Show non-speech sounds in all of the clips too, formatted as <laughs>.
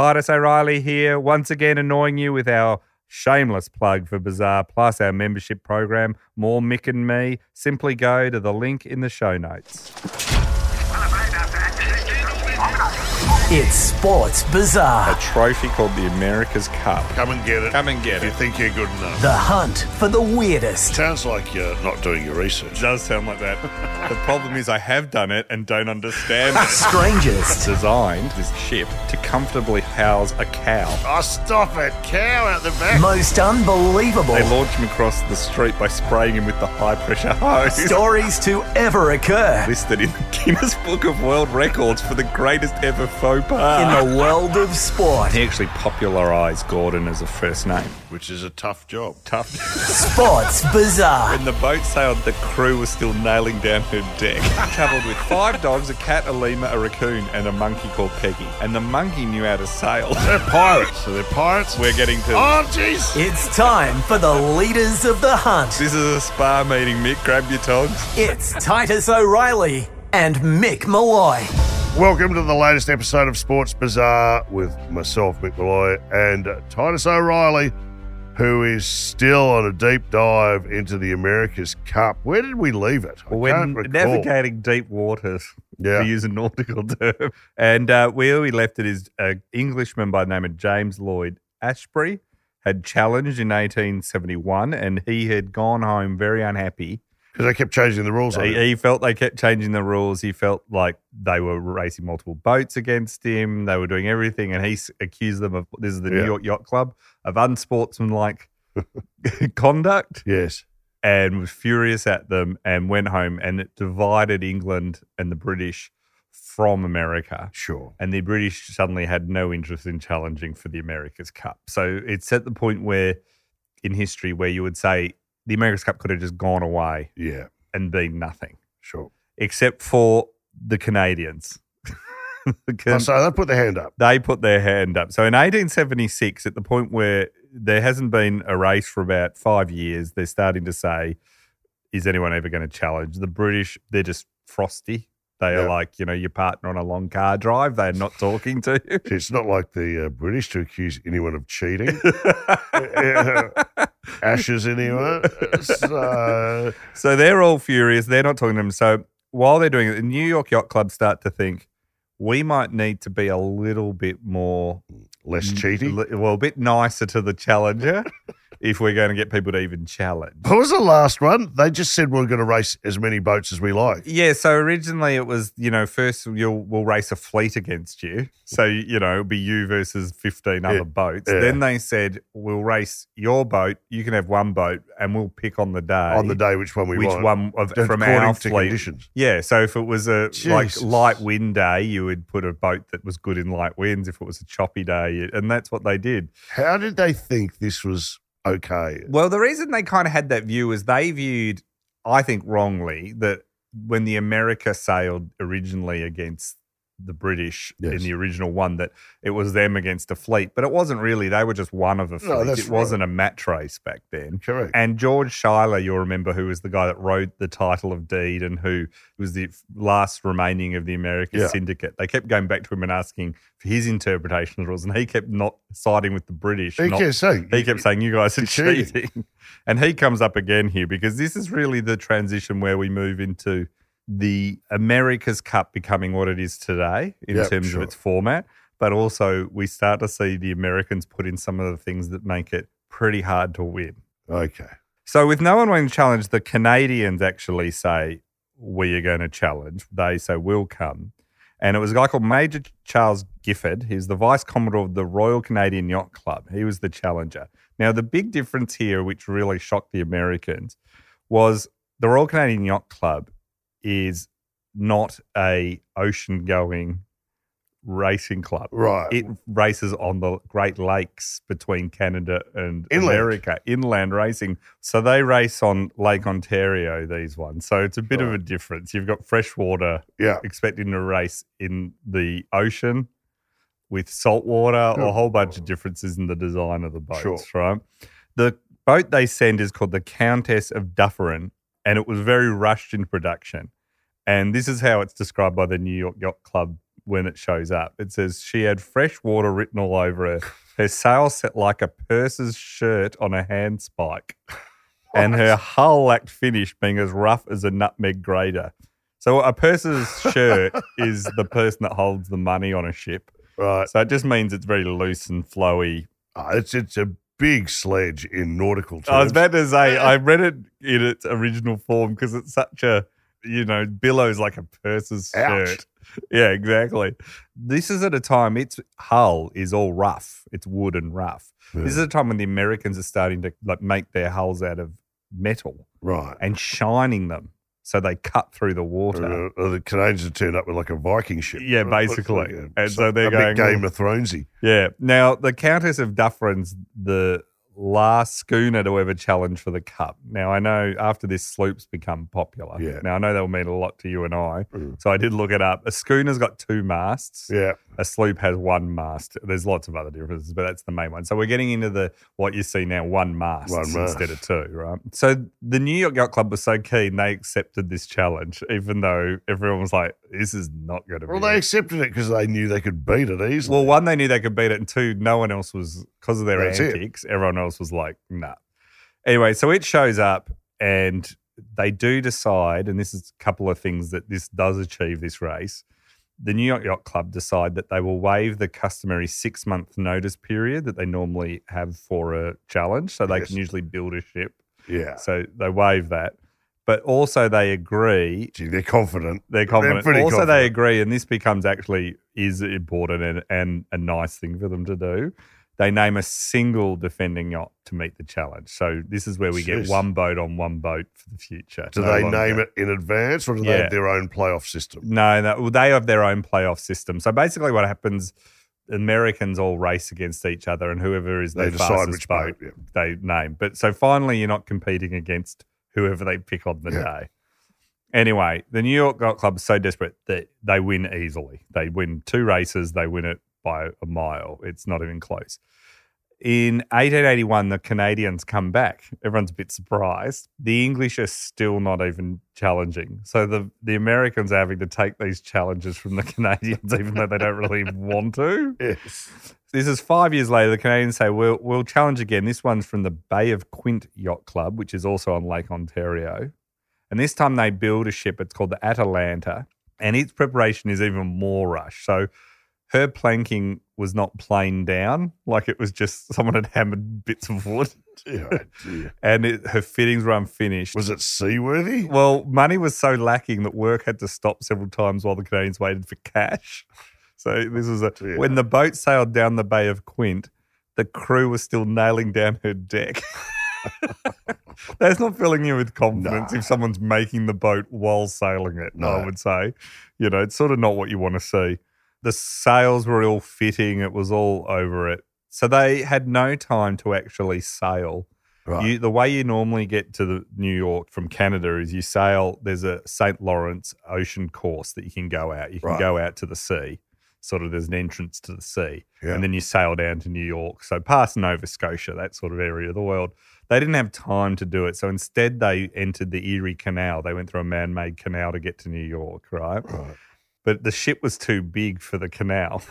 Titus O'Reilly here, once again annoying you with our shameless plug for Bizarre plus our membership program. More Mick and me. Simply go to the link in the show notes. It's Sports Bizarre. A trophy called the America's Cup. Come and get it. Come and get if you think you're good enough. The hunt for the weirdest, Sounds like you're not doing your research. It does sound like that. <laughs> the problem is I have done it and don't understand it. <laughs> strangest, Designed this ship to comfortably house a cow. Oh, stop it. Cow out the back. most unbelievable They launched him across the street by spraying him with the high pressure <laughs> hose. stories to ever occur Listed in the Guinness Book of World Records for the greatest ever faux pas. in the ah. world of sport. he actually popularised Gordon as a first name. Which is a tough job. Tough. Sports Bizarre. When the boat sailed, the crew was still nailing down her deck. <laughs> Travelled with five dogs, a cat, a lemur, a raccoon, and a monkey called Peggy. And the monkey knew how to sail. They're pirates. So they're pirates? We're getting to. Oh, jeez. It's time for the leaders of the hunt. This is a spa meeting, Mick. Grab your togs. It's Titus O'Reilly and Mick Molloy. Welcome to the latest episode of Sports Bizarre with myself, Mick Malloy, and Titus O'Reilly, who is still on a deep dive into the America's Cup. Where did we leave it? I when can't recall. navigating deep waters, Yeah. to use a nautical term. And uh, where we left it is an Englishman by the name of James Lloyd Ashbury had challenged in 1871 and he had gone home very unhappy. Because they kept changing the rules He, he felt they kept changing the rules. He felt like they were racing multiple boats against him. They were doing everything. And he accused them of this is the New York Yacht Club of unsportsmanlike <laughs> conduct Yes. and was furious at them and went home and it divided England and the British from America. Sure. And the British suddenly had no interest in challenging for the America's Cup. So it's at the point where in history where you would say the America's Cup could have just gone away Yeah. and been nothing, Sure. except for the Canadians. <laughs> The Oh, Can- so they put their hand up. they put their hand up. So in 1876, at the point where there hasn't been a race for about five years, they're starting to say, is anyone ever going to challenge? The British, they're just frosty. They are like, you know, your partner on a long car drive. They're not talking to you. <laughs> It's not like the uh, British to accuse anyone of cheating. <laughs> Ashes, anyone. So, uh, so they're all furious. They're not talking to them. So while they're doing it, the New York Yacht Club start to think, we might need to be a little bit more less cheating. Li- Well, a bit nicer to the challenger if we're going to get people to even challenge. What was the last one? They just said we're going to race as many boats as we like. Yeah, so originally it was, you know, first you'll we'll race a fleet against you. So, you know, it'll be you versus 15 other Yeah, boats. yeah. Then they said, we'll race your boat, you can have one boat, and we'll pick on the day. On the day which one we want which want. one of, from our fleet. conditions. Yeah, so if it was a like light wind day, you would put a boat that was good in light winds. If it was a choppy day, and that's what they did. How did they think this was okay? Well, the reason they kind of had that view is they viewed, I think wrongly, that when the America sailed originally against the British Yes. in the original one, that it was them against a fleet. But it wasn't really. They were just one of a fleet. No, it wasn't a match race back then. Correct. And George Schuyler, you'll remember, who was the guy that wrote the title of Deed and who was the last remaining of the American Yeah. syndicate. They kept going back to him and asking for his interpretation of the rules, and he kept not siding with the British. he not- kept saying, he kept saying, You guys are cheating. cheating. <laughs> And he comes up again here because this is really the transition where we move into the America's Cup becoming what it is today in Yep, terms sure. of its format. But also, we start to see the Americans put in some of the things that make it pretty hard to win. okay. So, with no one wanting to challenge, the Canadians actually say, We are going to challenge. They say, We'll come. And it was a guy called Major Charles Gifford. He was the Vice Commodore of the Royal Canadian Yacht Club. He was the challenger. Now, the big difference here, which really shocked the Americans, was the Royal Canadian Yacht Club is not a ocean going racing club. Right. It races on the Great Lakes between Canada and Inland. America, inland racing. So they race on Lake Ontario, these ones. So it's a bit of a difference. You've got freshwater yeah. expecting to race in the ocean with salt water, or a whole bunch of differences in the design of the boats, Sure. right? The boat they send is called the Countess of Dufferin, and it was very rushed in production. And this is how it's described by the New York Yacht Club when it shows up. It says she had fresh water written all over her. Her sail set like a purser's shirt on a hand spike, <laughs> and her hull lacked finish, being as rough as a nutmeg grater. So a purser's shirt <laughs> is the person that holds the money on a ship. Right. So it just means it's very loose and flowy. Oh, it's it's a big sledge in nautical terms. I was about to say I read it in its original form because it's such a you know billows like a purser's Ouch. shirt. <laughs> Yeah, exactly. This is at a time its hull is all rough. It's wood and rough. This is a time when the Americans are starting to like make their hulls out of metal right. and shining them so they cut through the water. Uh, the Canadians have turned up with like a Viking ship. Yeah, basically. like a- And so they're a bit going, Game of Thronesy. Yeah. Now, the Countess of Dufferin's the last schooner to ever challenge for the cup. Now, I know after this, sloops become popular. Yeah. Now, I know they'll mean a lot to you and I. Mm. So I did look it up. A schooner's got two masts. Yeah. A sloop has one mast. There's lots of other differences, but that's the main one. So we're getting into the what you see now, one mast One mast. instead of two, right? So the New York Yacht Club was so keen they accepted this challenge, even though everyone was like, "This is not going to Well, be." they it." accepted it because they knew they could beat it easily. Well, one, they knew they could beat it, and two, no one else was because of their That's it. antics. Everyone else was like, "Nah." Anyway, so it shows up, and they do decide, and this is a couple of things that this does achieve this race. The New York Yacht Club decide that they will waive the customary six month notice period that they normally have for a challenge, so they Yes. can usually build a ship. yeah. So they waive that, but also they agree Gee, they're confident. they're confident. pretty also, confident. they agree, and this becomes actually is important and, and a nice thing for them to do. They name a single defending yacht to meet the challenge. So this is where we get one boat on one boat for the future. Do No they name it in advance or do they have their own playoff system? No, no. Well, they have their own playoff system. So basically, what happens? Americans all race against each other, and whoever is They decide fastest which boat, boat, they name. But so finally, you're not competing against whoever they pick on the Yeah. day. Anyway, the New York Yacht Club is so desperate that they win easily. They win two races, they win it by a mile. It's not even close. In 1881, the Canadians come back. Everyone's a bit surprised. The English are still not even challenging. So the, the Americans are having to take these challenges from the <laughs> Canadians, even though they don't really want to. Yes. This is five years later. The Canadians say, we'll, we'll challenge again. This one's from the Bay of Quint Yacht Club, which is also on Lake Ontario. And this time they build a ship. It's called the Atalanta. And its preparation is even more rush. So her planking was not planed down, like it was just someone had hammered bits of wood. <laughs> Dear, dear. And it, her fittings were unfinished. Was it seaworthy? Well, money was so lacking that work had to stop several times while the Canadians waited for cash. So this was a Yeah. when the boat sailed down the Bay of Quint, the crew was still nailing down her deck. <laughs> That's not filling you with confidence Nah. if someone's making the boat while sailing it, No. I would say. You know, it's sort of not what you want to see. The sails were all fitting, it was all over it. So they had no time to actually sail. Right. You, the way you normally get to the New York from Canada is you sail. There's a St. Lawrence ocean course that you can go out. You can Right. go out to the sea. Sort of, there's an entrance to the sea, Yeah. and then you sail down to New York. So past Nova Scotia, that sort of area of the world. They didn't have time to do it, so instead they entered the Erie Canal. They went through a man-made canal to get to New York, right? right. But the ship was too big for the canal.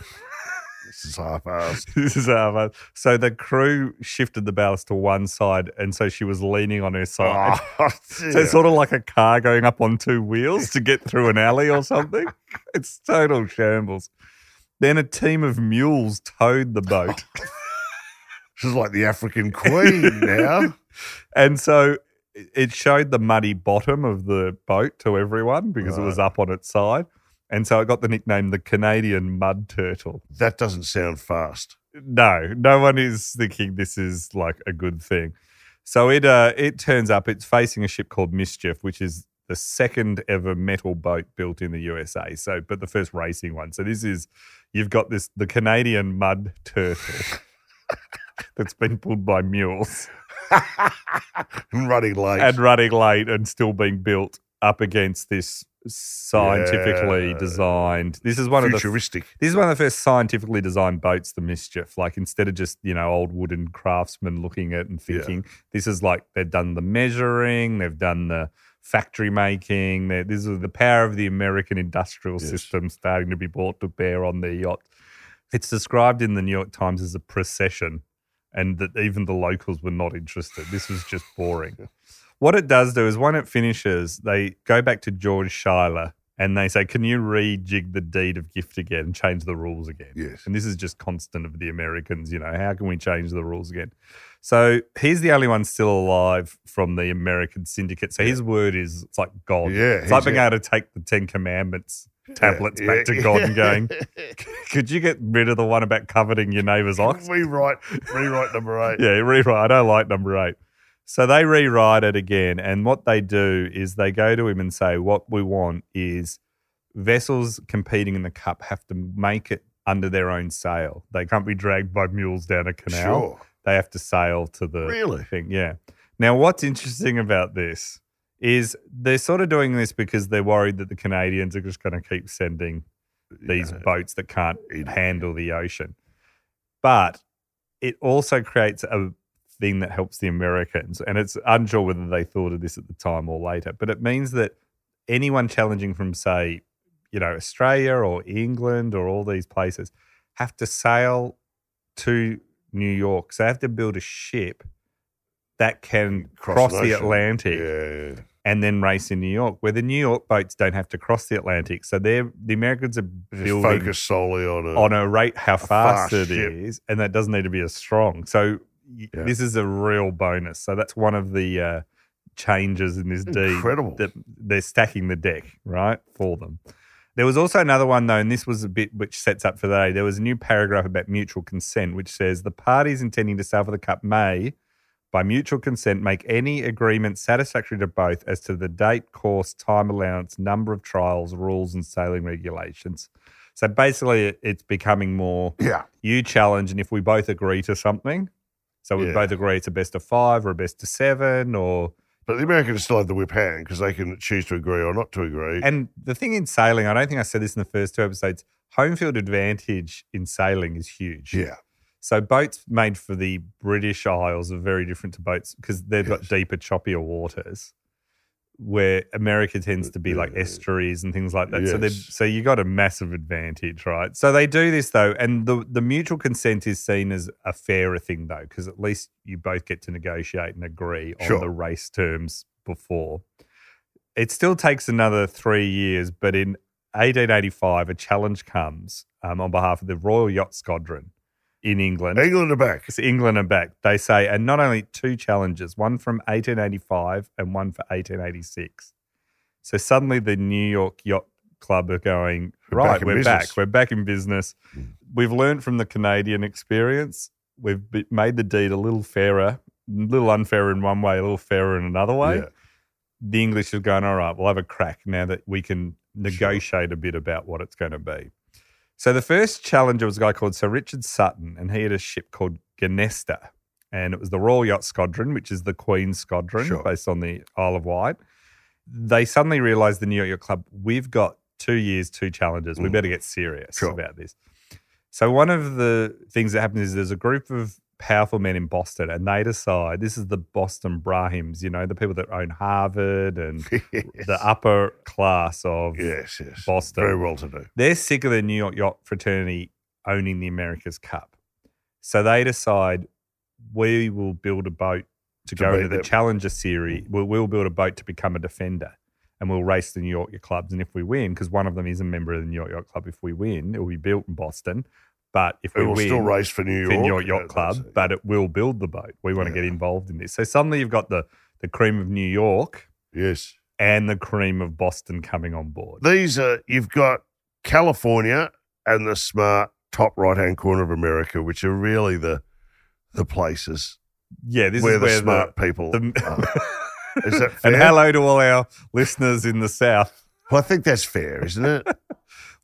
This is half-assed. <laughs> this is how much- So the crew shifted the ballast to one side, and so she was leaning on her side. Oh, <laughs> So it's sort of like a car going up on two wheels to get through an alley or something. <laughs> It's total shambles. Then a team of mules towed the boat. She's like the African queen now. and so it- it showed the muddy bottom of the boat to everyone because it was up on its side. And so it got the nickname the Canadian Mud Turtle. That doesn't sound fast. No, no one is thinking this is like a good thing. So it uh, it turns up it's facing a ship called Mischief, which is the second ever metal boat built in the USA. So, but the first racing one. So this is you've got this the Canadian Mud Turtle <laughs> that's been pulled by mules <laughs> and Running late. and running late and still being built up against this scientifically Yeah. designed. This is one of the Futuristic. This is one of the first scientifically designed boats, the Mischief. Like instead of just, you know, old wooden craftsmen looking at and Yeah. thinking, this is like they've done the measuring, they've done the factory making. This is the power of the American industrial Yes. system starting to be brought to bear on the yacht. It's described in the New York Times as a procession, and that even the locals were not interested. This was just boring. <laughs> what it does do is when it finishes, they go back to George Schuyler and they say, Can you rejig the deed of gift again and change the rules again? Yes. And this is just constant of the Americans, you know, how can we change the rules again? So he's the only one still alive from the American syndicate. So his word is it's like God. Yeah, It's like being a- able to take the Ten Commandments tablets Yeah, back to yeah. God and going, <laughs> could you get rid of the one about coveting your neighbour's ox? Rewrite, rewrite number eight. <laughs> Yeah, rewrite. I don't like number eight. So they rewrite it again. And what they do is they go to him and say, What we want is vessels competing in the cup have to make it under their own sail. They can't be dragged by mules down a canal. Sure. They have to sail to the Really? thing. Yeah. Now, what's interesting about this is they're sort of doing this because they're worried that the Canadians are just going to keep sending these Yeah. boats that can't handle the ocean. But it also creates a thing that helps the Americans. And it's unsure whether they thought of this at the time or later, but it means that anyone challenging from, say, you know, Australia or England or all these places have to sail to New York. So they have to build a ship that can cross, an the. Atlantic Yeah. and then race in New York, where the New York boats don't have to cross the Atlantic. So they're the Americans are Just building focus solely on a. on a rate how fast, fast it is, ship. and that doesn't need to be as strong. So Yeah. this is a real bonus. So that's one of the uh, changes in this deed. Incredible. that they're stacking the deck right for them. There was also another one though, and this was a bit which sets up for today. There was a new paragraph about mutual consent, which says the parties intending to sail for the cup may, by mutual consent, make any agreement satisfactory to both as to the date, course, time allowance, number of trials, rules, and sailing regulations. So basically, it's becoming more yeah. you challenge, and if we both agree to something, so we Yeah. both agree it's a best of five or a best of seven, or But the Americans still have the whip hand because they can choose to agree or not to agree. and the thing in sailing, I don't think I said this in the first two episodes. Home field advantage in sailing is huge. yeah. So boats made for the British Isles are very different to boats because they've got deeper, choppier waters. Where America tends to be like estuaries and things like that, so they yes. so you got a massive advantage, right? So they do this though, and the the mutual consent is seen as a fairer thing though, because at least you both get to negotiate and agree on Sure. the race terms before. It still takes another three years, but in 1885, a challenge comes um, on behalf of the Royal Yacht Squadron in England. England are back. It's England and back. They say, and not only two challenges, one from 1885 and one for 1886. So suddenly the New York Yacht Club are going, We're right, back we're business." back. We're back in business. Mm. We've learned from the Canadian experience. We've made the deed a little fairer, a little unfair in one way, a little fairer in another way. Yeah. The English have going, all right, we'll have a crack now that we can negotiate a bit about what it's going to be. So the first challenger was a guy called Sir Richard Sutton, and he had a ship called Genesta. And it was the Royal Yacht Squadron, which is the Queen's Squadron Sure. based on the Isle of Wight. They suddenly realized the New York Yacht Club, we've got two years, two challenges. We Mm. better get serious Sure. about this. So one of the things that happens is there's a group of powerful men in Boston, and they decide this is the Boston Brahmins, you know, the people that own Harvard and <laughs> the upper class of yes, yes. Boston. Very well to do. they're sick of the New York Yacht Fraternity owning the America's Cup. So they decide we will build a boat to, To go into the them. Challenger Series. We'll, we'll build a boat to become a defender and we'll race the New York Yacht Clubs. And if we win, because one of them is a member of the New York Yacht Club, if we win, it will be built in Boston. But if It we will win, still race for New York. for New York Yeah, Yacht Club, but it will build the boat. We want to get involved in this. So suddenly you've got the, the cream of New York yes. and the cream of Boston coming on board. These are, you've got California and the smart top right hand corner of America, which are really the the places Yeah, this where is the where smart the, people the are. <laughs> Is that and hello to all our listeners in the South. Well, I think that's fair, isn't it? <laughs>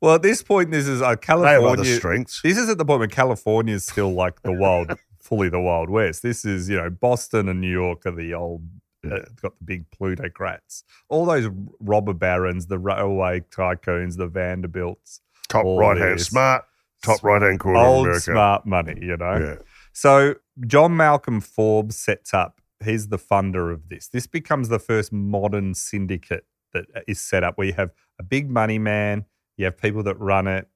Well, at this point, this is uh, They have California. other strengths. This is at the point where California is still like the wild, <laughs> fully the Wild West. This is, you know, Boston and New York are the old, uh, got the big plutocrats. All those robber barons, the railway tycoons, the Vanderbilts, Top right hand smart, top right hand corner of old America. smart money, you know. Yeah. So John Malcolm Forbes sets up he's the funder of this. This becomes the first modern syndicate that is set up where you have a big money man, you have people that run it.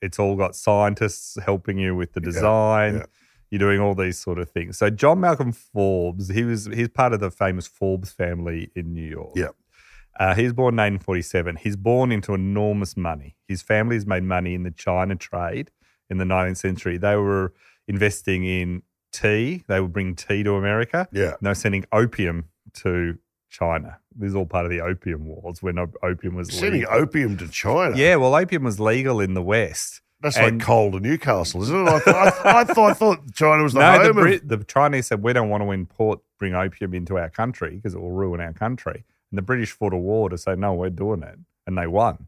It's all got scientists helping you with the design. yeah. You're doing all these sort of things. So John Malcolm Forbes, he was he's part of the famous Forbes family in New York. Yeah. Uh, he was born in 1847. He's born into enormous money. His family's made money in the China trade in the 19th century. They were investing in tea. They would bring tea to America. Yeah. And they were sending opium to China. This is all part of the opium wars when opium was Sending legal. opium to China. Yeah, well, opium was legal in the West. That's And- like coal to Newcastle, isn't it? I, thought, I, I, thought, I thought China was the <laughs> no, the, home of. Brit- the Chinese said we don't want to import, bring opium into our country because it will ruin our country. And the British fought a war to say no, we're doing it, and they won.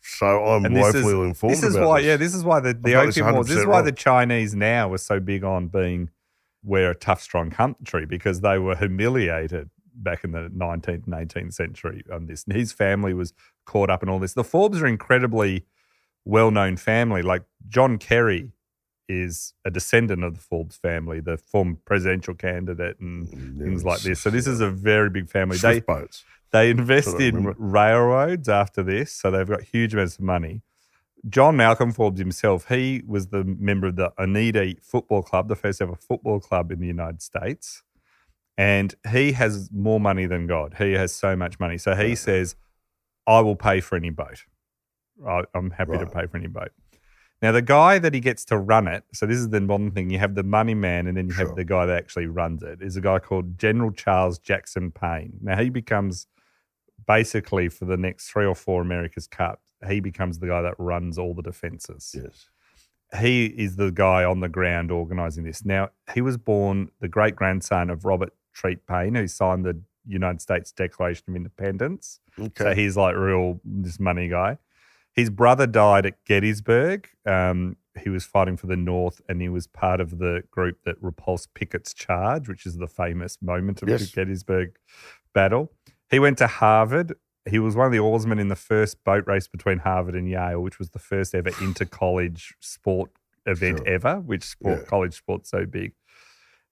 so I'm And this is, woefully informed this is why, this. yeah, this is why the, the thought it was opium wars. This is why wrong. the Chinese now were so big on being we're a tough, strong country because they were humiliated back in the 19th and 18th century on this. And his family was caught up in all this. The Forbes are incredibly well-known family. Like John Kerry is a descendant of the Forbes family, the former presidential candidate and things like this. So this is a very big family. They boats. they invest in railroads after this, so they've got huge amounts of money. John Malcolm Forbes himself, he was the member of the Oneida Football Club, the first ever football club in the United States. And he has more money than God. He has so much money. So he says, I will pay for any boat. I- I'm happy to pay for any boat. Now, the guy that he gets to run it, so this is the modern thing you have the money man, and then you Sure. have the guy that actually runs it, is a guy called General Charles Jackson Paine. Now, he becomes basically for the next three or four America's Cup, he becomes the guy that runs all the defenses. Yes. He is the guy on the ground organizing this. Now, he was born the great grandson of Robert Treat Paine, who signed the United States Declaration of Independence. Okay. So he's like real this money guy. His brother died at Gettysburg. Um, he was fighting for the North, and he was part of the group that repulsed Pickett's charge, which is the famous moment of Yes. the Gettysburg battle. He went to Harvard. He was one of the oarsmen in the first boat race between Harvard and Yale, which was the first ever <sighs> inter-college sport event Sure. ever, which sport Yeah. college sport's so big.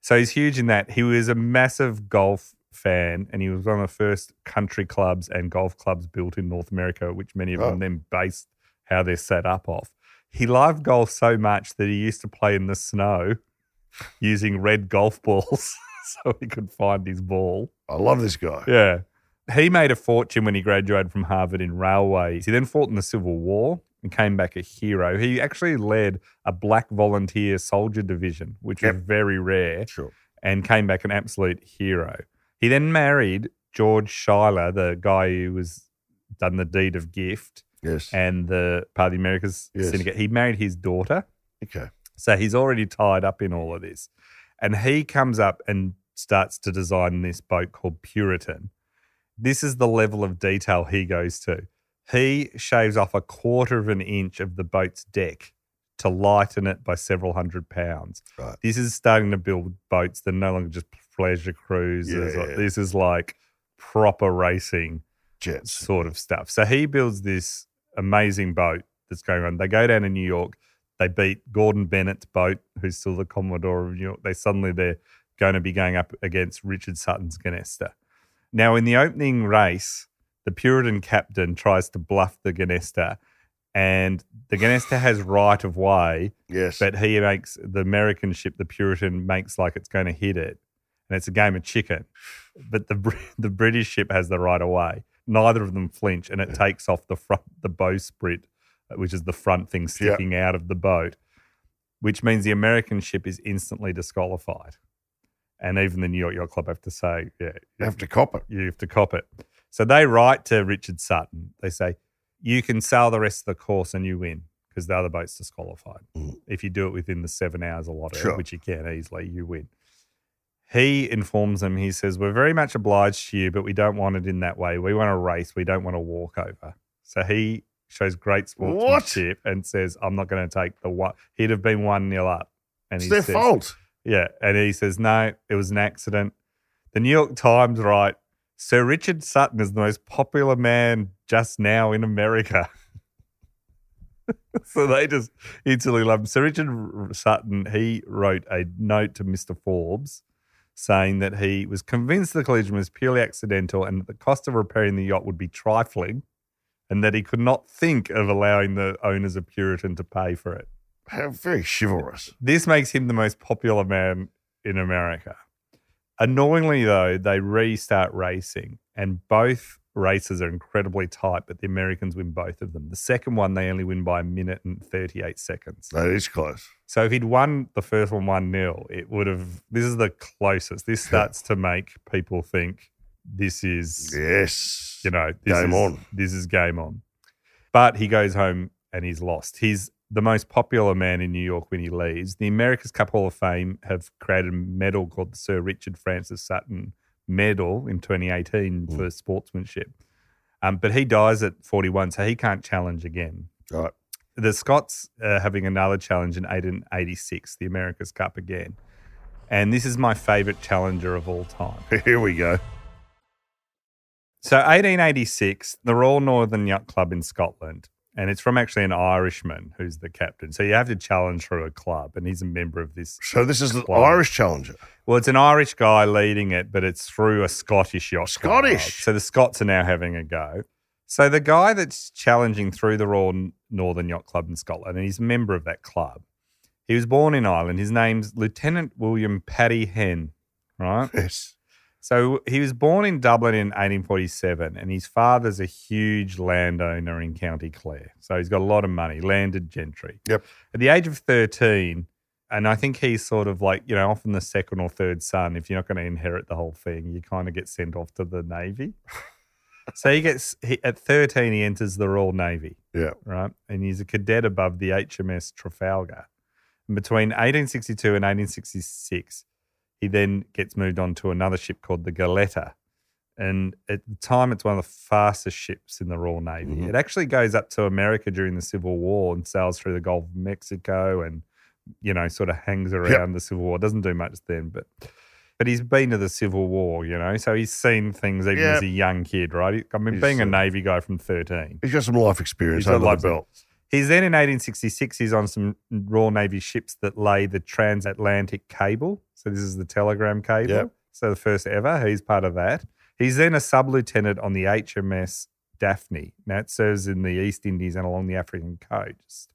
So he's huge in that. He was a massive golf fan, and he was one of the first country clubs and golf clubs built in North America, which many of Oh. them then based how they're set up off. He loved golf so much that he used to play in the snow <laughs> using red golf balls <laughs> so he could find his ball. I love this guy. Yeah. He made a fortune when he graduated from Harvard in railways. He then fought in the Civil War and came back a hero. He actually led a black volunteer soldier division, which was Yep. very rare, Sure. and came back an absolute hero. He then married George Schuyler, the guy who was done the deed of gift Yes. and the part of the Americas Yes. syndicate. He married his daughter. okay. So he's already tied up in all of this. And he comes up and starts to design this boat called Puritan. This is the level of detail he goes to. He shaves off a quarter of an inch of the boat's deck to lighten it by several hundred pounds. Right. This is starting to build boats that are no longer just pleasure cruises. Yeah. This is like proper racing Jets. sort of stuff. So he builds this amazing boat that's going on. They go down to New York. They beat Gordon Bennett's boat, who's still the Commodore of New York. They suddenly they're going to be going up against Richard Sutton's Genesta. Now, in the opening race, the Puritan captain tries to bluff the Genesta, and the Genesta has right of way, Yes. but he makes the American ship, the Puritan, makes like it's going to hit it, and it's a game of chicken. But the <laughs> the British ship has the right of way. Neither of them flinch, and it takes off the front, the bowsprit, which is the front thing sticking out of the boat, which means the American ship is instantly disqualified. And even the New York Yacht Club have to say, yeah, you have to cop it. you have to cop it. So they write to Richard Sutton. They say, you can sail the rest of the course and you win because the other boat's disqualified. Mm. If you do it within the seven hours allotted, Sure. which you can easily, you win. He informs them, he says, We're very much obliged to you, but we don't want it in that way. We want a race. We don't want to walk over. So he shows great sportsmanship and says, I'm not going to take the one. He'd have been 1 nil up. And It's he their says, fault. yeah. And he says, no, it was an accident. The New York Times write, Sir Richard Sutton is the most popular man just now in America. <laughs> so they just instantly love him. Sir Richard Sutton, he wrote a note to Mr. Forbes saying that he was convinced the collision was purely accidental and that the cost of repairing the yacht would be trifling and that he could not think of allowing the owners of Puritan to pay for it. How very chivalrous. This makes him the most popular man in America. Annoyingly, though, they restart racing, and both races are incredibly tight, but the Americans win both of them. The second one, they only win by a minute and 38 seconds. That is close. So if he'd won the first one 1 0, it would have. This is the closest. This <laughs> starts to make people think this is, Yes. you know, this Game is, on. This is game on. But he goes home and he's lost. He's the most popular man in New York when he leaves. The America's Cup Hall of Fame have created a medal called the Sir Richard Francis Sutton Medal in 2018 Mm. for sportsmanship. Um, but he dies at 41, so he can't challenge again. Right. The Scots are having another challenge in 1886, the America's Cup again. And this is my favourite challenger of all time. <laughs> Here we go. So 1886, the Royal Northern Yacht Club in Scotland, and it's from actually an Irishman who's the captain. So you have to challenge through a club, and he's a member of this. So this is Club. Irish Challenger. Well, it's an Irish guy leading it, but it's through a Scottish yacht. club. Scottish? So the Scots are now having a go. So the guy that's challenging through the Royal Northern Yacht Club in Scotland, and he's a member of that club. He was born in Ireland. His name's Lieutenant William Paddy Henn, right? Yes. So he was born in Dublin in 1847, and his father's a huge landowner in County Clare. So he's got a lot of money, landed gentry. Yep. At the age of 13, and I think he's sort of like, you know, often the second or third son, if you're not going to inherit the whole thing, you kind of get sent off to the Navy. <laughs> so he gets, he, at 13, he enters the Royal Navy Yeah. right? And he's a cadet above the HMS Trafalgar. And between 1862 and 1866, he then gets moved on to another ship called the Galatea. And at the time, it's one of the fastest ships in the Royal Navy. Mhm. It actually goes up to America during the Civil War and sails through the Gulf of Mexico and, you know, sort of hangs around the Civil War. Doesn't do much then, but but he's been to the Civil War, you know, so he's seen things even Yeah. as a young kid, right? I mean, He's, being a Navy guy from 13. He's got some life experience He's under the belt. He's then in 1866, he's on some Royal Navy ships that lay the transatlantic cable. So this is the telegram cable. Yep. So the first ever. He's part of that. He's then a sub lieutenant on the HMS Daphne. Now it serves in the East Indies and along the African coast.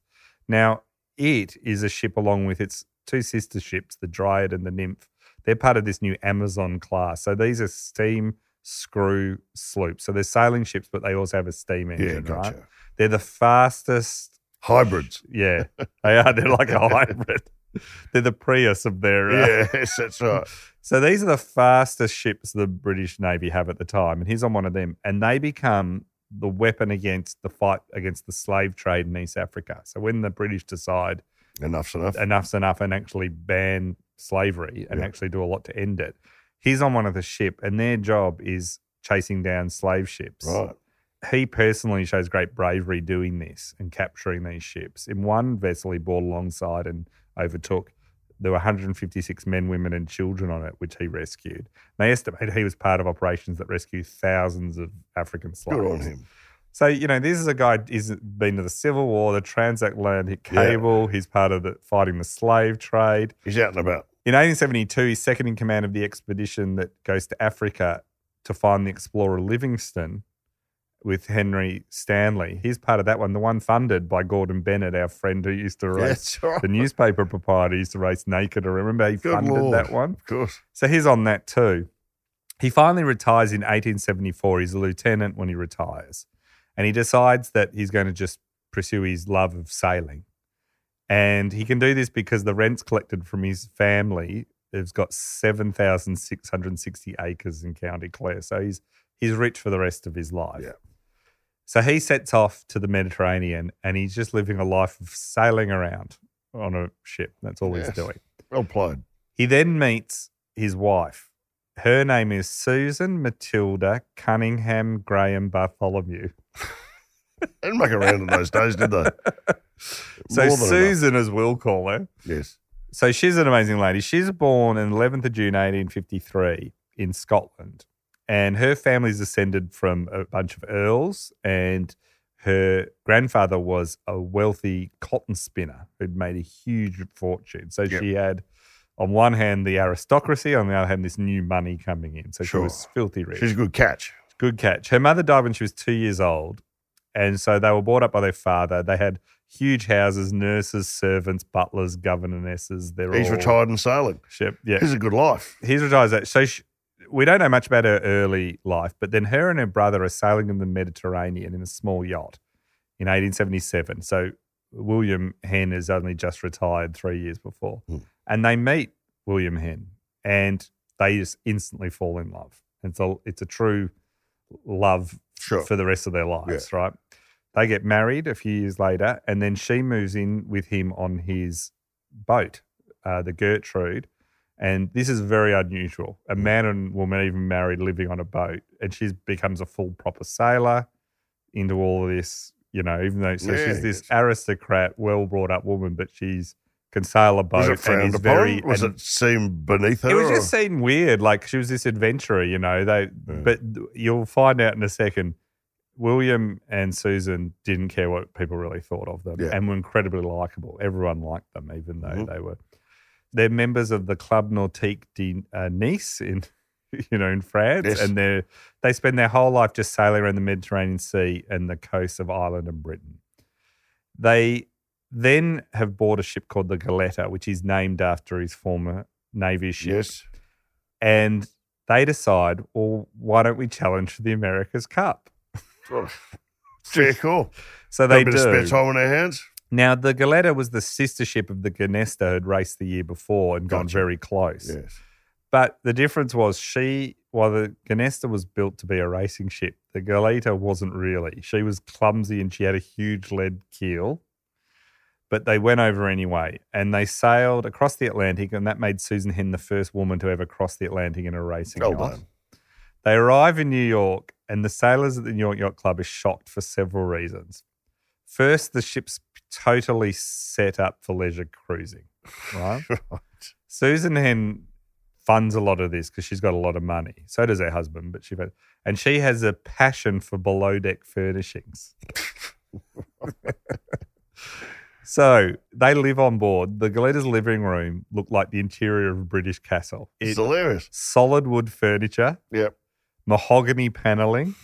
Now it is a ship along with its two sister ships, the Dryad and the Nymph. They're part of this new Amazon class. So these are steam screw sloops. So they're sailing ships, but they also have a steam engine, Yeah, gotcha. right? They're the fastest. Hybrids. Yeah, they are. They're like a hybrid. They're the Prius of their. Uh, Yes, that's right. <laughs> So these are the fastest ships the British Navy have at the time, and he's on one of them, and they become the weapon against the fight against the slave trade in East Africa. So when the British decide Enough's enough. enough's enough and actually ban slavery and Yeah. actually do a lot to end it, he's on one of the ship, and their job is chasing down slave ships Right. He personally shows great bravery doing this and capturing these ships. In one vessel he brought alongside and overtook, there were 156 men, women, and children on it, which he rescued. They estimate he was part of operations that rescued thousands of African slaves. Good on him. So you know, this is a guy who's been to the Civil War, the transatlantic Yeah. cable. He's part of the fighting the slave trade. He's out and about. In 1872, he's second in command of the expedition that goes to Africa to find the explorer Livingstone with Henry Stanley. He's part of that one, the one funded by Gordon Bennett, our friend who used to race. Right. The newspaper proprietor used to race naked. I remember he Good funded Lord. that one. Of course. So he's on that too. He finally retires in 1874. He's a lieutenant when he retires. And he decides that he's going to just pursue his love of sailing. And he can do this because the rents collected from his family has got 7,660 acres in County Clare. So he's he's rich for the rest of his life. Yeah. So he sets off to the Mediterranean and he's just living a life of sailing around on a ship. That's all Yes. he's doing. Well played. He then meets his wife. Her name is Susan Matilda Cunningham Graham Bartholomew. They <laughs> didn't make around in those days, did they? <laughs> So More Susan, as we'll call her. Yes. So she's an amazing lady. She's born on 11th of June 1853 in Scotland, and her family's descended from a bunch of earls. And her grandfather was a wealthy cotton spinner who'd made a huge fortune. So Yep. she had on one hand the aristocracy, on the other hand this new money coming in. So Sure. she was filthy rich. She's a good catch. Good catch. Her mother died when she was two years old. And so they were brought up by their father. They had huge houses, nurses, servants, butlers, governesses. They're He's all retired and sailing. Ship. Yeah. He's a good life. He's retired. So she, we don't know much about her early life, but then her and her brother are sailing in the Mediterranean in a small yacht in 1877. So William Henn is only just retired three years before. Hmm. And they meet William Henn and they just instantly fall in love. And so it's a true love Sure. for the rest of their lives, right? They get married a few years later, and then she moves in with him on his boat, uh, the Gertrude. And this is very unusual. A man and woman even married living on a boat, and she becomes a full proper sailor into all of this, you know, even though so Yeah, she's this yes. aristocrat, well brought up woman, but she's can sail a boat Was it and is very was it seemed beneath her? it was or- just seen weird. Like she was this adventurer, you know. They, Yeah. but you'll find out in a second. William and Susan didn't care what people really thought of them, Yeah. and were incredibly likable. Everyone liked them, even though Mhm. they were. They're members of the Club Nautique de uh, Nice in, <laughs> you know, in France, Yes. and they they spend their whole life just sailing around the Mediterranean Sea and the coasts of Ireland and Britain. They then have bought a ship called the Galatea, which is named after his former navy ship yes. and they decide, well, why don't we challenge for the America's Cup? Fair call. <laughs> So they of spare time on their hands. Now, the Galatea was the sister ship of the Genesta, who'd raced the year before and gone very close. Yes. But the difference was she, while the Genesta was built to be a racing ship, the Galatea wasn't really. She was clumsy and she had a huge lead keel. But they went over anyway and they sailed across the Atlantic, and that made Susan Henn the first woman to ever cross the Atlantic in a racing Well yacht. They arrive in New York, and the sailors at the New York Yacht Club are shocked for several reasons. First, the ship's totally set up for leisure cruising, <laughs> right? Susan Henn funds a lot of this because she's got a lot of money. So does her husband, but she and she has a passion for below deck furnishings. <laughs> so they live on board. The Galatea's living room looked like the interior of a British castle. It's hilarious. solid wood furniture, Yep. mahogany paneling,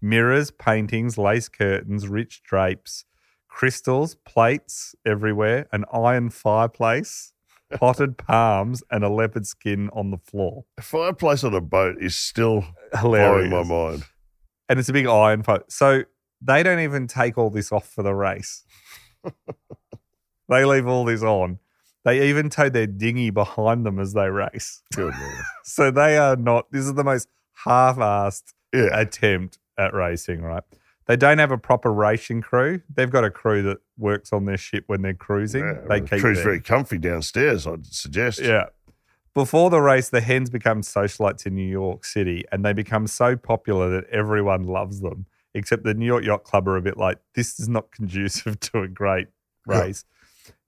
mirrors, paintings, lace curtains, rich drapes, crystals, plates everywhere, an iron fireplace, <laughs> potted palms, and a leopard skin on the floor. A fireplace on a boat is still Hilarious. blowing my mind. And it's a big iron fire. So they don't even take all this off for the race. <laughs> they leave all this on. They even tow their dinghy behind them as they race. Good Lord. <laughs> So they are not, this is the most half assed Yeah. attempt at racing, right? They don't have a proper racing crew. They've got a crew that works on their ship when they're cruising. yeah. they the keep crew's very comfy downstairs, I'd suggest. Yeah. Before the race, the Henns become socialites in New York City and they become so popular that everyone loves them, except the New York Yacht Club are a bit like, this is not <laughs> conducive to a great Yeah. race.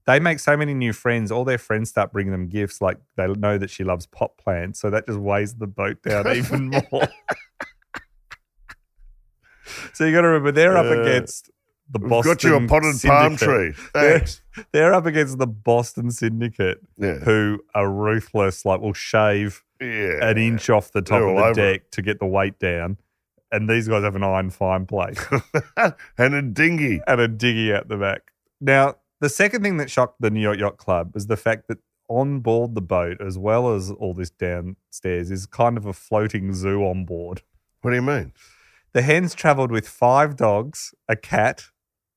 They make so many new friends. All their friends start bringing them gifts. Like they know that she loves pot plants. So that just weighs the boat down <laughs> even more. <laughs> so you got to remember, they're up Uh, against the We've Boston. got you a potted palm Syndicate. tree. <laughs> Thanks. They're up against the Boston Syndicate Yeah. who are ruthless, like will shave Yeah. an inch off the top They're of all the over it. deck to get the weight down. And these guys have an iron fireplace <laughs> and a dinghy. and a diggy out the back. Now, the second thing that shocked the New York Yacht Club was the fact that on board the boat, as well as all this downstairs, is kind of a floating zoo on board. What do you mean? The Henns traveled with five dogs, a cat,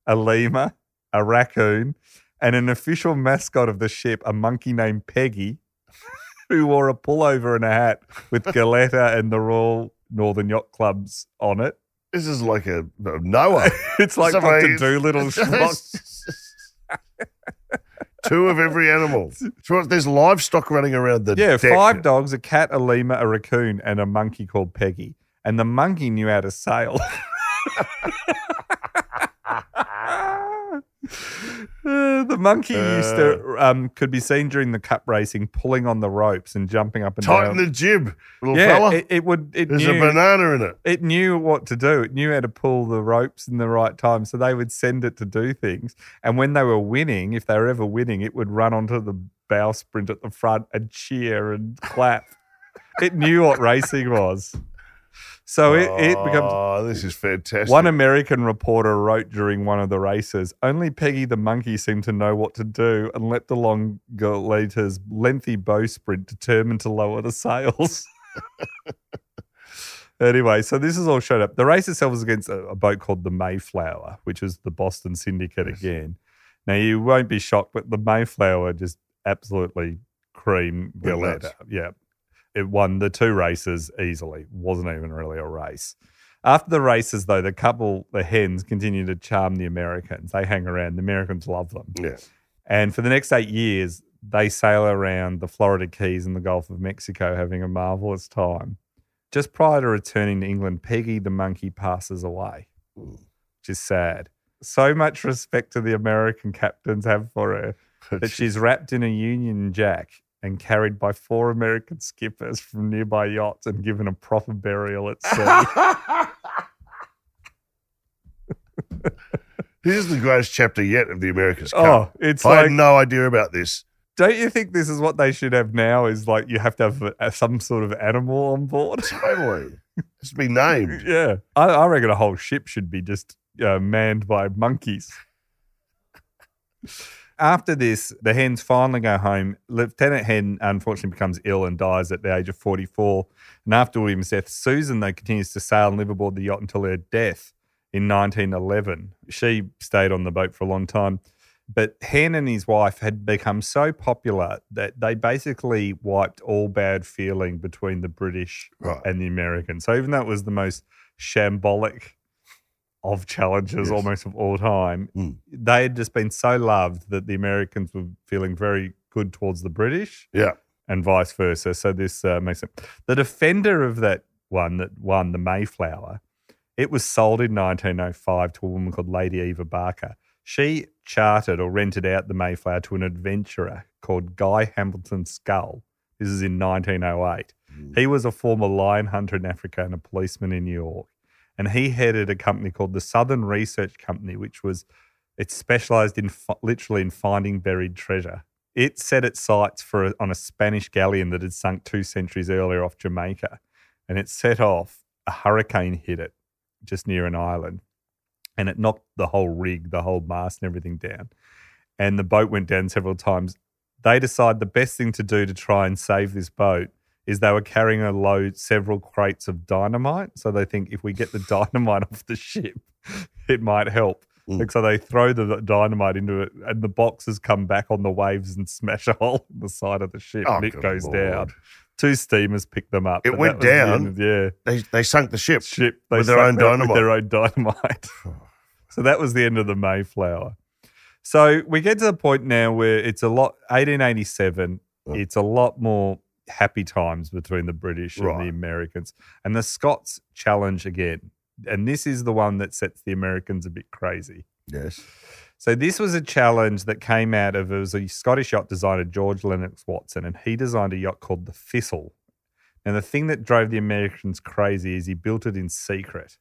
a lemur, a raccoon, and an official mascot of the ship, a monkey named Peggy, <laughs> who wore a pullover and a hat with <laughs> Galatea and the Royal Northern Yacht Clubs on it. This is like a, a Noah. <laughs> It's like Somebody- Dr. Dolittle schlock. Two of every animal. There's livestock running around the Yeah, deck. five dogs, a cat, a lemur, a raccoon, and a monkey called Peggy. And the monkey knew how to sail. Uh, <laughs> the monkey used to um, could be seen during the cup racing, pulling on the ropes and jumping up and down. Tighten down. the jib, little yeah, fella. it, it would. It there's knew, a banana in it. it knew what to do. It knew how to pull the ropes in the right time. So they would send it to do things. And when they were winning, if they were ever winning, it would run onto the bowsprit at the front and cheer and clap. it knew what racing was. So it, it becomes Oh, this is fantastic. one American reporter wrote during one of the races, only Peggy the monkey seemed to know what to do and leapt along Galatea's lengthy bowsprit determined to lower the sails. <laughs> anyway, so this is all showed up. The race itself was against a, a boat called the Mayflower, which was the Boston Syndicate Yes. again. Now, you won't be shocked, but the Mayflower just absolutely cream Went Galatea. nuts. Yeah. It won the two races easily. Wasn't even really a race. After the races, though, the couple, the Henns, continue to charm the Americans. They hang around. The Americans love them. Yeah. And for the next eight years, they sail around the Florida Keys and the Gulf of Mexico having a marvelous time. Just prior to returning to England, Peggy the monkey passes away, mm. which is sad. So much respect to the American captains have for her <laughs> that she's wrapped in a Union Jack and carried by four American skippers from nearby yachts and given a proper burial at sea. <laughs> <laughs> Here's the greatest chapter yet of the America's Cup. oh, it's I like had no idea about this. Don't you think this is what they should have now? Is like you have to have a, some sort of animal on board. <laughs> Totally. It's be named. yeah, I, I reckon a whole ship should be just uh, manned by monkeys. After this, the Henns finally go home. Lieutenant Henn unfortunately becomes ill and dies at the age of 44. And after William's death, Susan, though, continues to sail and live aboard the yacht until her death in 1911. She stayed on the boat for a long time. But Henn and his wife had become so popular that they basically wiped all bad feeling between the British Right. and the Americans. So even though it was the most shambolic of challenges Yes. almost of all time, Mm. they had just been so loved that the Americans were feeling very good towards the British Yeah. and vice versa. So this uh, makes it. The defender of that one that won the Mayflower, it was sold in 1905 to a woman called Lady Eva Barker. She chartered or rented out the Mayflower to an adventurer called Guy Hamilton Scull. This is in 1908. He was a former lion hunter in Africa and a policeman in New York. And he headed a company called the Southern Research Company, which was it specialized in literally in finding buried treasure. It set its sights for a, on a Spanish galleon that had sunk two centuries earlier off Jamaica, and it set off. A hurricane hit it just near an island, and it knocked the whole rig, the whole mast, and everything down. And the boat went down several times. They decide the best thing to do to try and save this boat is they were carrying a load, several crates of dynamite. So they think if we get the <laughs> dynamite off the ship, it might help. Mm. Like, so they throw the dynamite into it, and the boxes come back on the waves and <laughs> smash a hole in the side of the ship, Oh, and it goes Lord. down. Two steamers pick them up. It went down? of- yeah, They, they sunk the ship. ship With their own dynamite. With their own dynamite. so that was the end of the Mayflower. So we get to the point now where it's a lot. 1887. Oh. It's a lot more happy times between the British and Right. the Americans, and the Scots challenge again. And this is the one that sets the Americans a bit crazy. Yes. So this was a challenge that came out of it was a Scottish yacht designer George Lennox Watson, and he designed a yacht called the Thistle. And the thing that drove the Americans crazy is he built it in secret.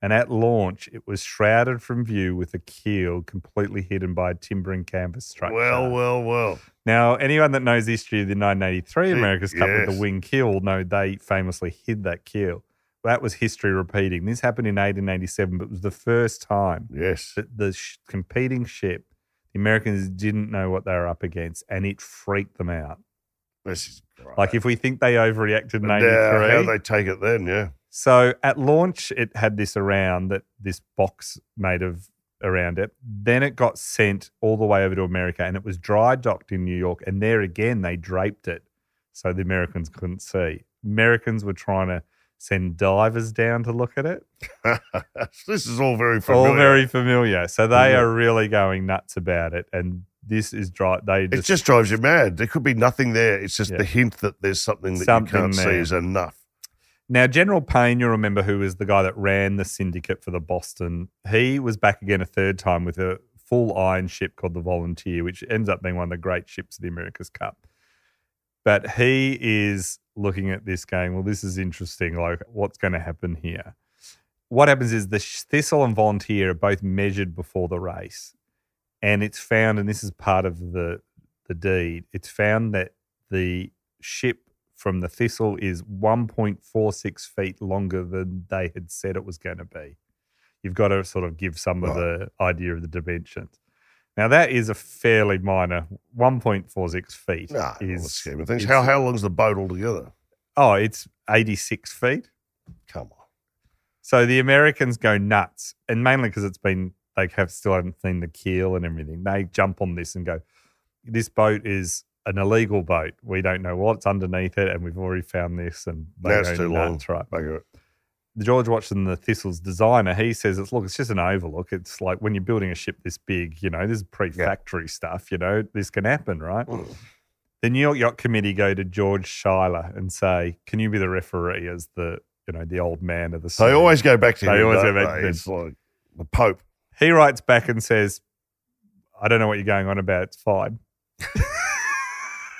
And at launch, it was shrouded from view with a keel completely hidden by a timber and canvas structure. Well, well, well. Now, anyone that knows the history of the 1983 Y- America's Cup with the wing keel will know they famously hid that keel. That was history repeating. This happened in 1887, but it was the first time Yes. that the sh- competing ship, the Americans didn't know what they were up against, and it freaked them out. This is great. Like if we think they overreacted in And, uh, 83. how they take it then, yeah. So at launch, it had this around that this box made of around it. Then it got sent all the way over to America, and it was dry docked in New York. And there again, they draped it so the Americans couldn't see. Americans were trying to send divers down to look at it. <laughs> this is all very familiar. All very familiar. So they Mhm. are really going nuts about it. And this is dry. They it just, just drives you mad. There could be nothing there. It's just Yeah. the hint that there's something that Something you can't see is enough. Now General Paine, you remember, who was the guy that ran the syndicate for the Boston. He was back again a third time with a full iron ship called the Volunteer, which ends up being one of the great ships of the America's Cup. But he is looking at this going, well, this is interesting. Like, what's going to happen here? What happens is the Thistle and Volunteer are both measured before the race. And it's found, and this is part of the the deed, it's found that the ship from the Thistle is 1.46 feet longer than they had said it was going to be. You've got to sort of give some of the idea of the dimensions. Now that is a fairly minor 1.46 feet. Nah, in the is scheme of things. How how long's the boat altogether? oh, it's 86 feet. Come on. So the Americans go nuts, and mainly because it's been they have still haven't seen the keel and everything. They jump on this and go, "This boat is an illegal boat. We don't know what's underneath it, and we've already found this." And That's too long. nuts, right? The George Watson, the Thistle's designer, he says it's look, it's just an overlook. It's like when you're building a ship this big, you know, this is pre-factory stuff. You know, this can happen, right? Mm. The New York Yacht Committee go to George Schuyler and say, "Can you be the referee as the, you know, the old man of the?" They always go back to They him, always go back they? to him. It's like the Pope. He writes back and says, I don't know what you're going on about. It's fine. <laughs>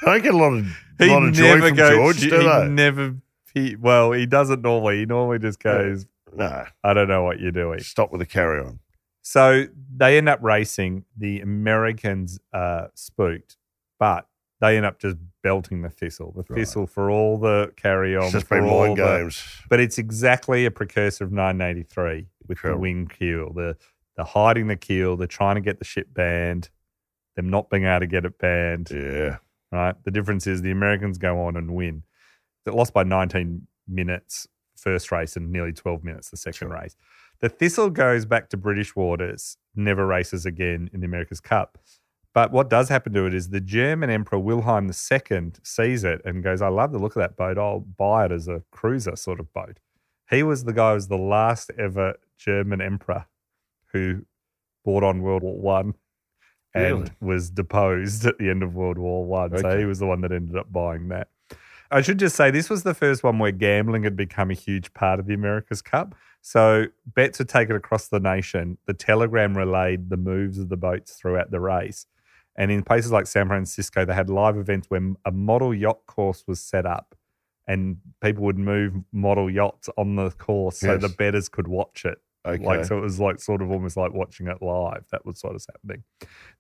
I don't get a lot of, He lot of joy from George, he do they? never, he, well, he doesn't normally. He normally just goes, no. I don't know what you're doing. Stop with the carry on. So they end up racing. The Americans are spooked, but they end up just belting the thistle. The thistle for all the carry on. It's just been mind games. But it's exactly a precursor of 1983 with Incredible. the wing keel, the the hiding the keel, they're trying to get the ship banned, them not being able to get it banned. Yeah. Right. The difference is the Americans go on and win. They lost by 19 minutes first race and nearly 12 minutes the second Sure. race. The Thistle goes back to British waters, never races again in the America's Cup. But what does happen to it is the German Emperor Wilhelm II sees it and goes, I love the look of that boat. I'll buy it as a cruiser sort of boat. He was the guy who was the last ever German emperor who bought on World War One and Really? was deposed at the end of World War One. So he was the one that ended up buying that. I should just say this was the first one where gambling had become a huge part of the America's Cup. So bets were taken across the nation. The telegram relayed the moves of the boats throughout the race. And in places like San Francisco, they had live events where a model yacht course was set up and people would move model yachts on the course so the betters could watch it. Okay. Like so it was like sort of almost like watching it live. That was what was happening.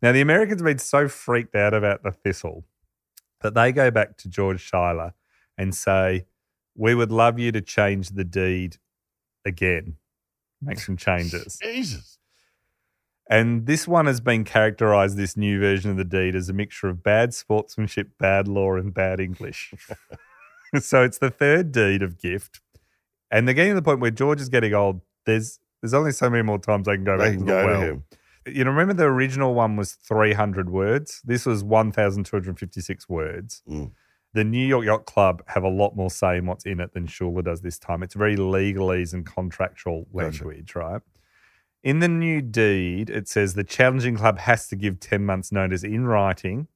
Now the Americans have been so freaked out about the thistle that they go back to George Schuyler and say, We would love you to change the deed again. Make some changes. <laughs> Jesus. And this one has been characterized, this new version of the deed, as a mixture of bad sportsmanship, bad law, and bad English. <laughs> so it's the third deed of gift. And they're getting to the point where George is getting old. There's there's only so many more times I can go They back can to the go to well. him. You know, remember the original one was 300 words. This was 1,256 words. Mm. The New York Yacht Club have a lot more say in what's in it than Schuyler does this time. It's very legalese and contractual Gotcha. language, right? In the new deed, it says the challenging club has to give 10 months' notice in writing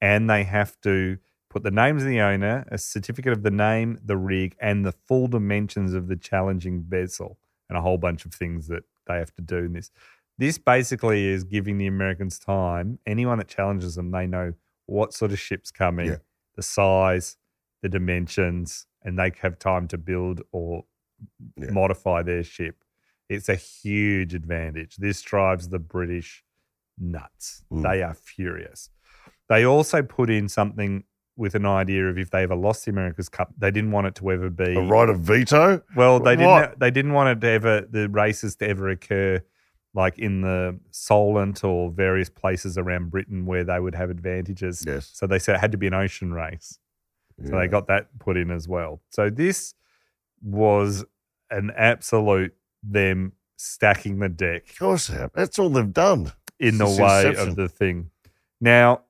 and they have to put the names of the owner, a certificate of the name, the rig, and the full dimensions of the challenging vessel, and a whole bunch of things that they have to do in this. This basically is giving the Americans time. Anyone that challenges them, they know what sort of ship's coming, Yeah. the size, the dimensions, and they have time to build or Yeah. modify their ship. It's a huge advantage. This drives the British nuts. Mm. They are furious. They also put in something with an idea of if they ever lost the America's Cup, they didn't want it to ever be A right of veto? well, they What? didn't. They didn't want it to ever the races to ever occur, like in the Solent or various places around Britain where they would have advantages. Yes. So they said it had to be an ocean race. So Yeah. they got that put in as well. So this was an absolute them stacking the deck Of course. That's all they've done. in the way inception. of the thing. Now,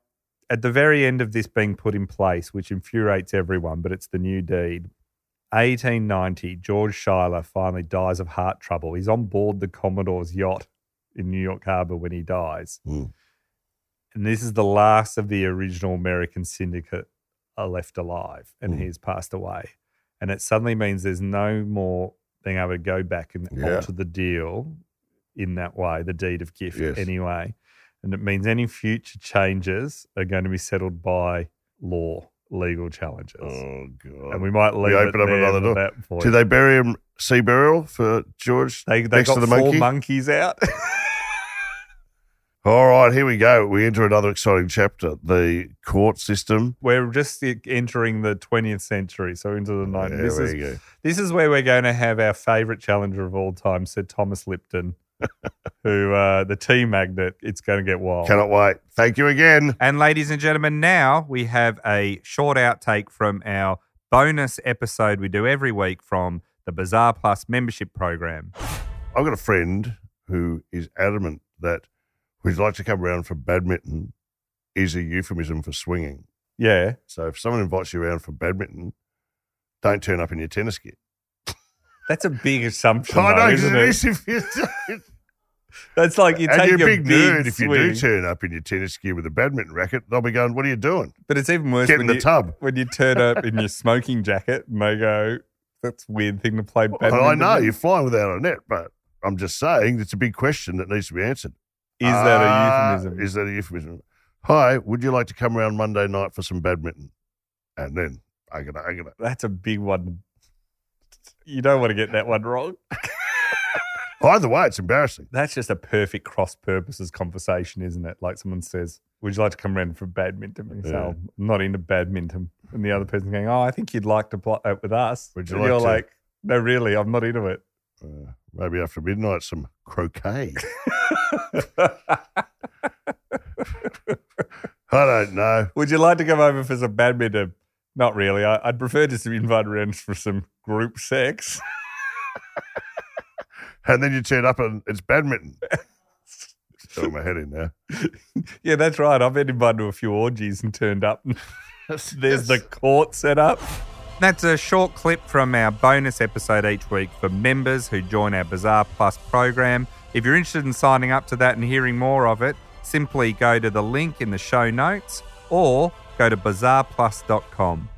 at the very end of this being put in place, which infuriates everyone, but it's the new deed. 1890, George Schuyler finally dies of heart trouble. He's on board the Commodore's yacht in New York Harbor when he dies. And this is the last of the original American syndicate are left alive, and he's passed away. And it suddenly means there's no more being able to go back and Yeah. alter the deal in that way, the deed of gift Yes. anyway. And it means any future changes are going to be settled by law, legal challenges. Oh, God. and we might leave it open up another door. that point. Do they bury him sea burial for George they they next got to the four monkey? monkeys out. <laughs> All right, here we go. We enter another exciting chapter the court system. We're just entering the 20th century, so into the 90s. Yeah, this, there is, go. this is where we're going to have our favourite challenger of all time, Sir Thomas Lipton, <laughs> who, uh, the tea magnet, it's going to get wild. Cannot wait. Thank you again. And ladies and gentlemen, now we have a short outtake from our bonus episode we do every week from the Bizarre Plus membership program. I've got a friend who is adamant that we'd like to come around for badminton is a euphemism for swinging. Yeah. So if someone invites you around for badminton, don't turn up in your tennis gear. That's a big assumption, I know, isn't it if you <laughs> That's like you and take you're a your big, nerd if you do turn up in your tennis gear with a badminton racket. They'll be going, "What are you doing? But it's even worse Get in when the you, tub." when you turn up in your smoking jacket and they go, that's a weird thing to play badminton. Well, I know you're fine without a net, but I'm just saying it's a big question that needs to be answered. Is that Ah, a euphemism? Is that a euphemism? Hi, would you like to come around Monday night for some badminton? And then I gotta, I gotta. That's a big one. You don't want to get that one wrong. <laughs> Either way, it's embarrassing. That's just a perfect cross purposes conversation, isn't it? Like someone says, Would you like to come around for badminton? And you say, Yeah. "Oh, I'm not into badminton. And the other person's going, Oh, I think you'd like to play it with us. Would you and like you're to- like, No, really, I'm not into it. Uh, maybe after midnight, some croquet. <laughs> I don't know. Would you like to come over for some badminton? Not really. I, I'd prefer just to be invited around for some group sex. <laughs> And then you turn up and it's badminton. <laughs> Throwing my head in now. yeah, that's right. I've been invited to a few orgies and turned up. <laughs> There's the court set up. That's a short clip from our bonus episode each week for members who join our Bizarre Plus program. If you're interested in signing up to that and hearing more of it, simply go to the link in the show notes or go to bizarreplus.com.